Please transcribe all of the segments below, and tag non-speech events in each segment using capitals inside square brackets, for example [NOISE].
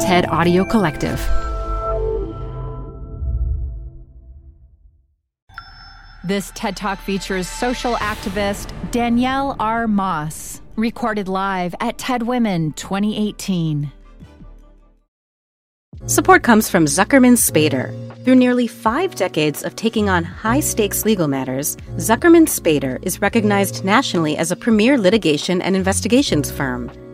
TED Audio Collective. This TED Talk features social activist Danielle R. Moss, recorded live at TED Women 2018. Support comes from Zuckerman Spader. Through nearly five decades of taking on high stakes legal matters, Zuckerman Spader is recognized nationally as a premier litigation and investigations firm.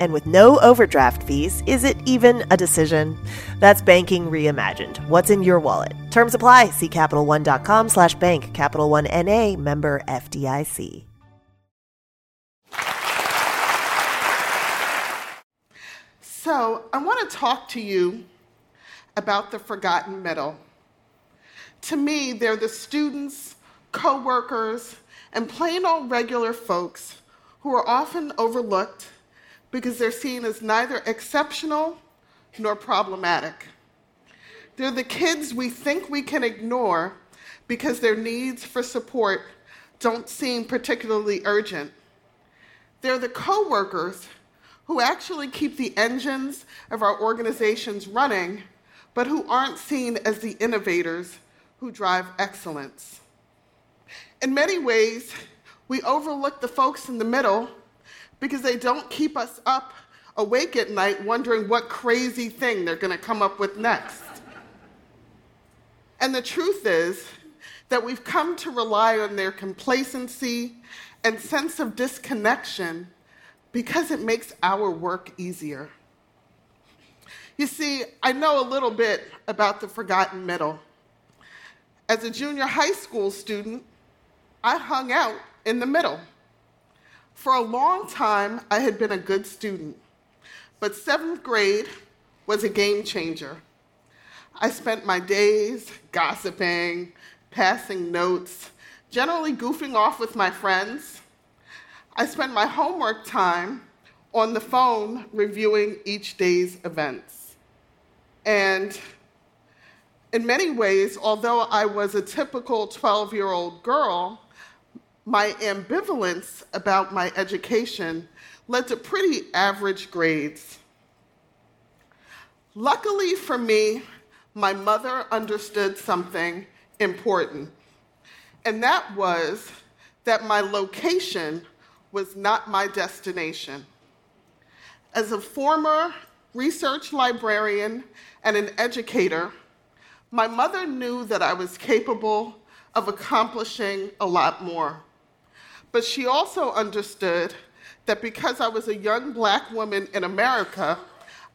And with no overdraft fees, is it even a decision? That's banking reimagined. What's in your wallet? Terms apply. See CapitalOne.com slash bank. Capital One N.A. Member FDIC. So, I want to talk to you about the forgotten middle. To me, they're the students, co workers, and plain old regular folks who are often overlooked because they're seen as neither exceptional nor problematic. They're the kids we think we can ignore because their needs for support don't seem particularly urgent. They're the coworkers who actually keep the engines of our organizations running, but who aren't seen as the innovators who drive excellence. In many ways, we overlook the folks in the middle because they don't keep us up awake at night wondering what crazy thing they're going to come up with next. And the truth is that we've come to rely on their complacency and sense of disconnection because it makes our work easier. You see, I know a little bit about the forgotten middle. As a junior high school student, I hung out in the middle. For a long time, I had been a good student, but seventh grade was a game changer. I spent my days gossiping, passing notes, generally goofing off with my friends. I spent my homework time on the phone reviewing each day's events. And in many ways, although I was a typical 12 year old girl, my ambivalence about my education led to pretty average grades. Luckily for me, my mother understood something important, and that was that my location was not my destination. As a former research librarian and an educator, my mother knew that I was capable of accomplishing a lot more. But she also understood that because I was a young black woman in America,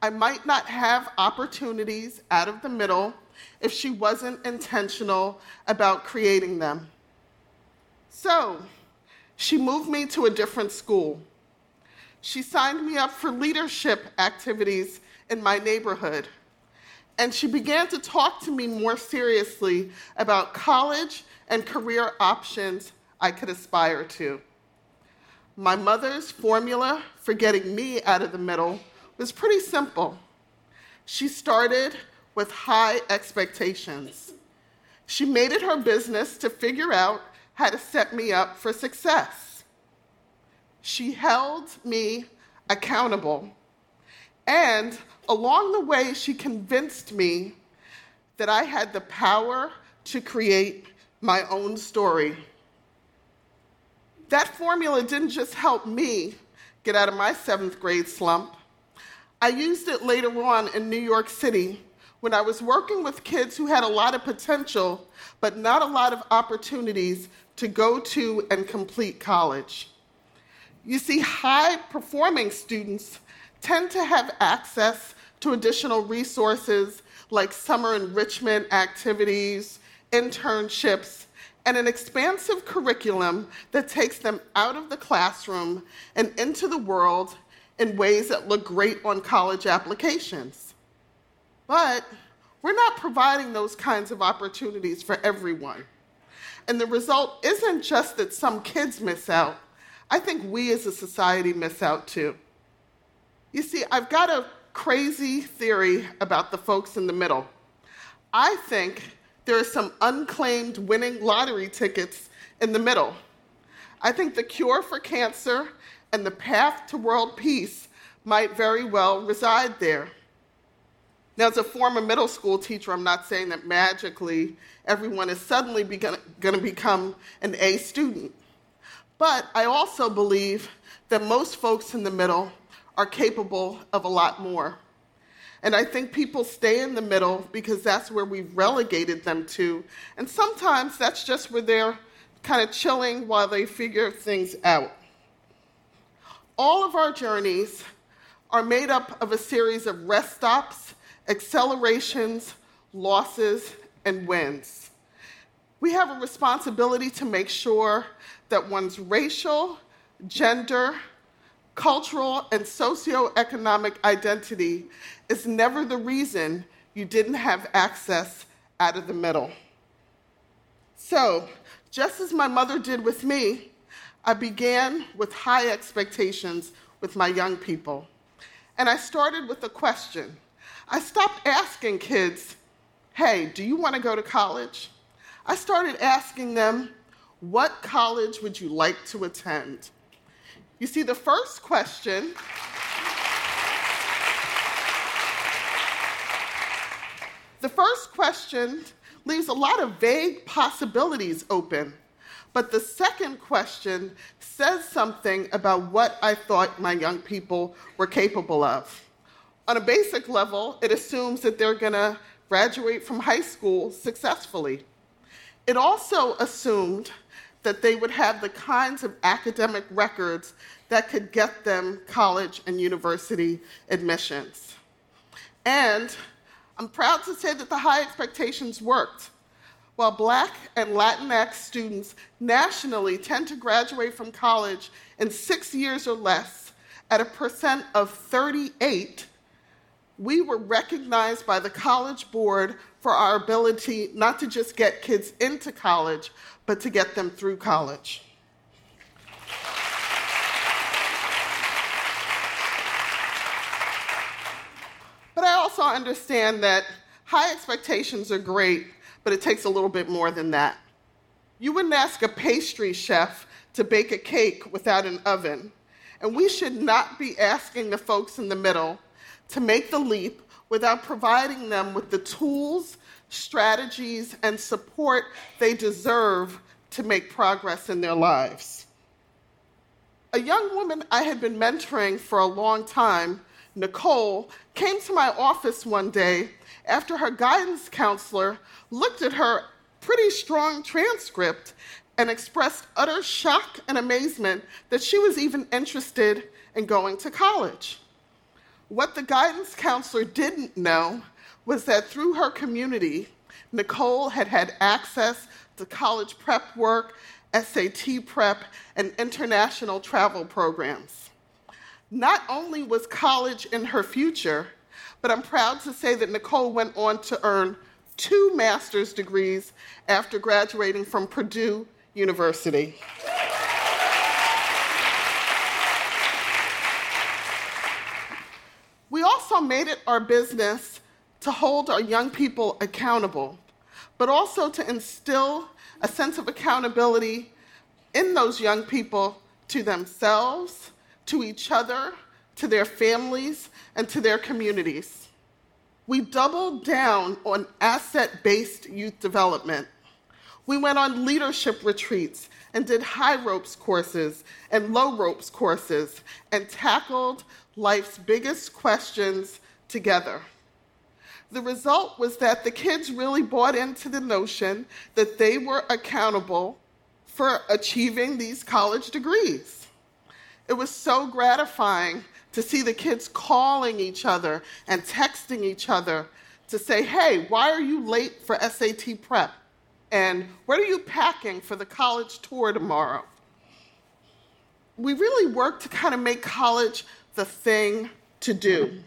I might not have opportunities out of the middle if she wasn't intentional about creating them. So, she moved me to a different school. She signed me up for leadership activities in my neighborhood. And she began to talk to me more seriously about college and career options I could aspire to. My mother's formula for getting me out of the middle was pretty simple. She started with high expectations. She made it her business to figure out how to set me up for success. She held me accountable. And along the way, she convinced me that I had the power to create my own story. That formula didn't just help me get out of my seventh grade slump. I used it later on in New York City when I was working with kids who had a lot of potential, but not a lot of opportunities to go to and complete college. You see, high performing students tend to have access to additional resources like summer enrichment activities, internships, and an expansive curriculum that takes them out of the classroom and into the world in ways that look great on college applications. But we're not providing those kinds of opportunities for everyone. And the result isn't just that some kids miss out, I think we as a society miss out too. You see, I've got a crazy theory about the folks in the middle. I think there are some unclaimed winning lottery tickets in the middle. I think the cure for cancer and the path to world peace might very well reside there. Now, as a former middle school teacher, I'm not saying that magically everyone is suddenly going to become an A student. But I also believe that most folks in the middle are capable of a lot more. And I think people stay in the middle because that's where we've relegated them to. And sometimes that's just where they're kind of chilling while they figure things out. All of our journeys are made up of a series of rest stops, accelerations, losses, and wins. We have a responsibility to make sure that one's racial, gender, cultural, and socioeconomic identity is never the reason you didn't have access out of the middle. So, just as my mother did with me, I began with high expectations with my young people. And I started with a question. I stopped asking kids, hey, do you want to go to college? I started asking them, what college would you like to attend? You see, the first question the first question leaves a lot of vague possibilities open. But the second question says something about what I thought my young people were capable of. On a basic level, it assumes that they're going to graduate from high school successfully. It also assumed that they would have the kinds of academic records that could get them college and university admissions. And I'm proud to say that the high expectations worked. While Black and Latinx students nationally tend to graduate from college in six years or less at a percent of 38, we were recognized by the College Board for our ability not to just get kids into college, but to get them through college. But I also understand that high expectations are great, but it takes a little bit more than that. You wouldn't ask a pastry chef to bake a cake without an oven. And we should not be asking the folks in the middle to make the leap without providing them with the tools, strategies, and support they deserve to make progress in their lives. A young woman I had been mentoring for a long time, Nicole, came to my office one day after her guidance counselor looked at her pretty strong transcript and expressed utter shock and amazement that she was even interested in going to college. What the guidance counselor didn't know was that through her community, Nicole had had access to college prep work, SAT prep, and international travel programs. Not only was college in her future, but I'm proud to say that Nicole went on to earn two master's degrees after graduating from Purdue University. We also made it our business to hold our young people accountable, but also to instill a sense of accountability in those young people to themselves, to each other, to their families, and to their communities. We doubled down on asset based youth development. We went on leadership retreats and did high ropes courses and low ropes courses and tackled life's biggest questions together. The result was that the kids really bought into the notion that they were accountable for achieving these college degrees. It was so gratifying to see the kids calling each other and texting each other to say, hey, why are you late for SAT prep? And what are you packing for the college tour tomorrow? We really worked to kind of make college the thing to do.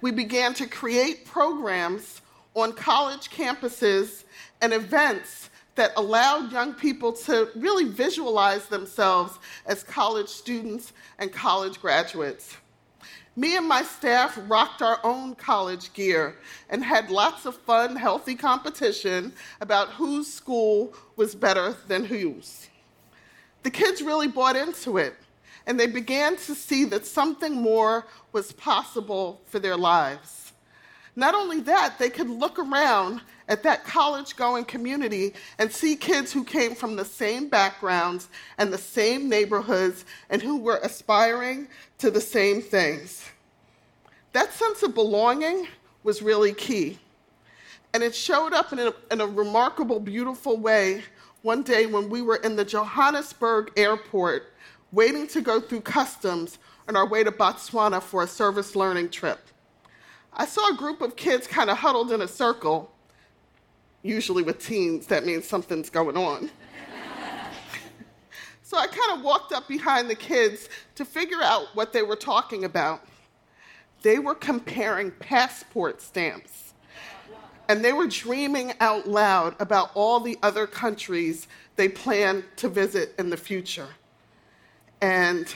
we began to create programs on college campuses and events that allowed young people to really visualize themselves as college students and college graduates. Me and my staff rocked our own college gear and had lots of fun, healthy competition about whose school was better than whose. The kids really bought into it, and they began to see that something more was possible for their lives. Not only that, they could look around at that college going community and see kids who came from the same backgrounds and the same neighborhoods and who were aspiring to the same things. That sense of belonging was really key. And it showed up in a, in a remarkable, beautiful way one day when we were in the Johannesburg airport waiting to go through customs on our way to Botswana for a service learning trip. I saw a group of kids kind of huddled in a circle usually with teens, that means something's going on. [LAUGHS] so I kind of walked up behind the kids to figure out what they were talking about. They were comparing passport stamps. And they were dreaming out loud about all the other countries they plan to visit in the future. And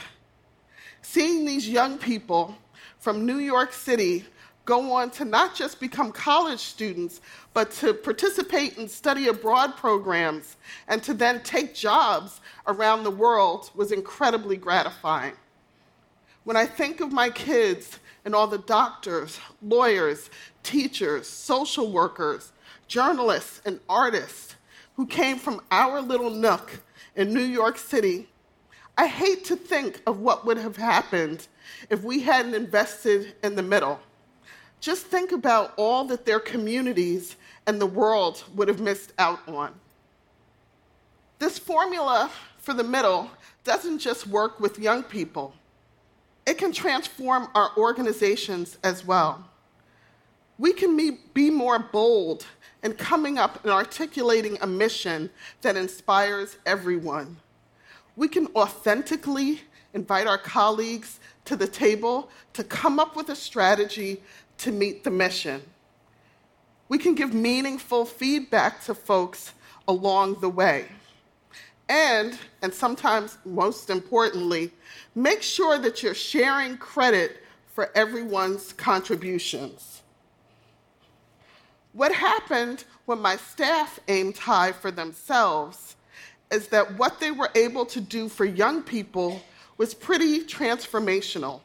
seeing these young people from New York City go on to not just become college students, but to participate in study abroad programs and to then take jobs around the world was incredibly gratifying. When I think of my kids and all the doctors, lawyers, teachers, social workers, journalists, and artists who came from our little nook in New York City, I hate to think of what would have happened if we hadn't invested in the middle. Just think about all that their communities and the world would have missed out on. This formula for the middle doesn't just work with young people, it can transform our organizations as well. We can be more bold in coming up and articulating a mission that inspires everyone. We can authentically invite our colleagues to the table to come up with a strategy to meet the mission. We can give meaningful feedback to folks along the way. And, and sometimes most importantly, make sure that you're sharing credit for everyone's contributions. What happened when my staff aimed high for themselves is that what they were able to do for young people was pretty transformational.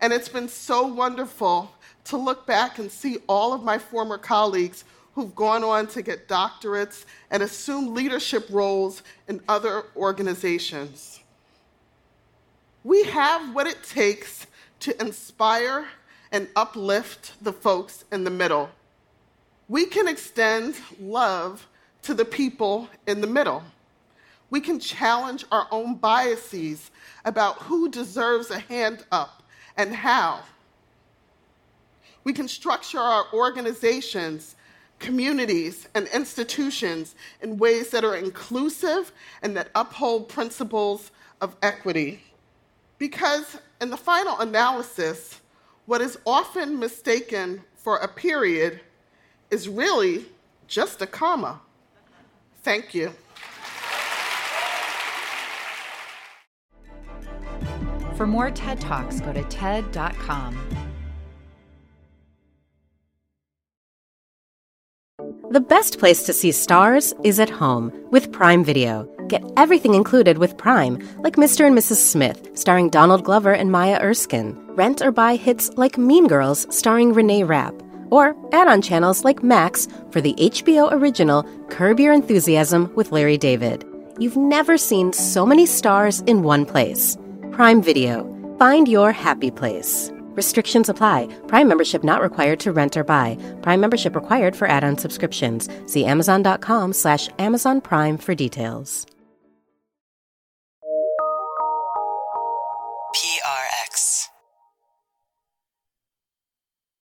And it's been so wonderful to look back and see all of my former colleagues who've gone on to get doctorates and assume leadership roles in other organizations. We have what it takes to inspire and uplift the folks in the middle. We can extend love to the people in the middle. We can challenge our own biases about who deserves a hand up and how. We can structure our organizations, communities, and institutions in ways that are inclusive and that uphold principles of equity. Because in the final analysis, what is often mistaken for a period is really just a comma. Thank you. For more TED Talks, go to TED.com. The best place to see stars is at home with Prime Video. Get everything included with Prime, like Mr. and Mrs. Smith, starring Donald Glover and Maya Erskine. Rent or buy hits like Mean Girls, starring Renee Rapp. Or add on channels like Max for the HBO original Curb Your Enthusiasm with Larry David. You've never seen so many stars in one place. Prime Video. Find your happy place. Restrictions apply. Prime membership not required to rent or buy. Prime membership required for add-on subscriptions. See Amazon.com slash Amazon Prime for details.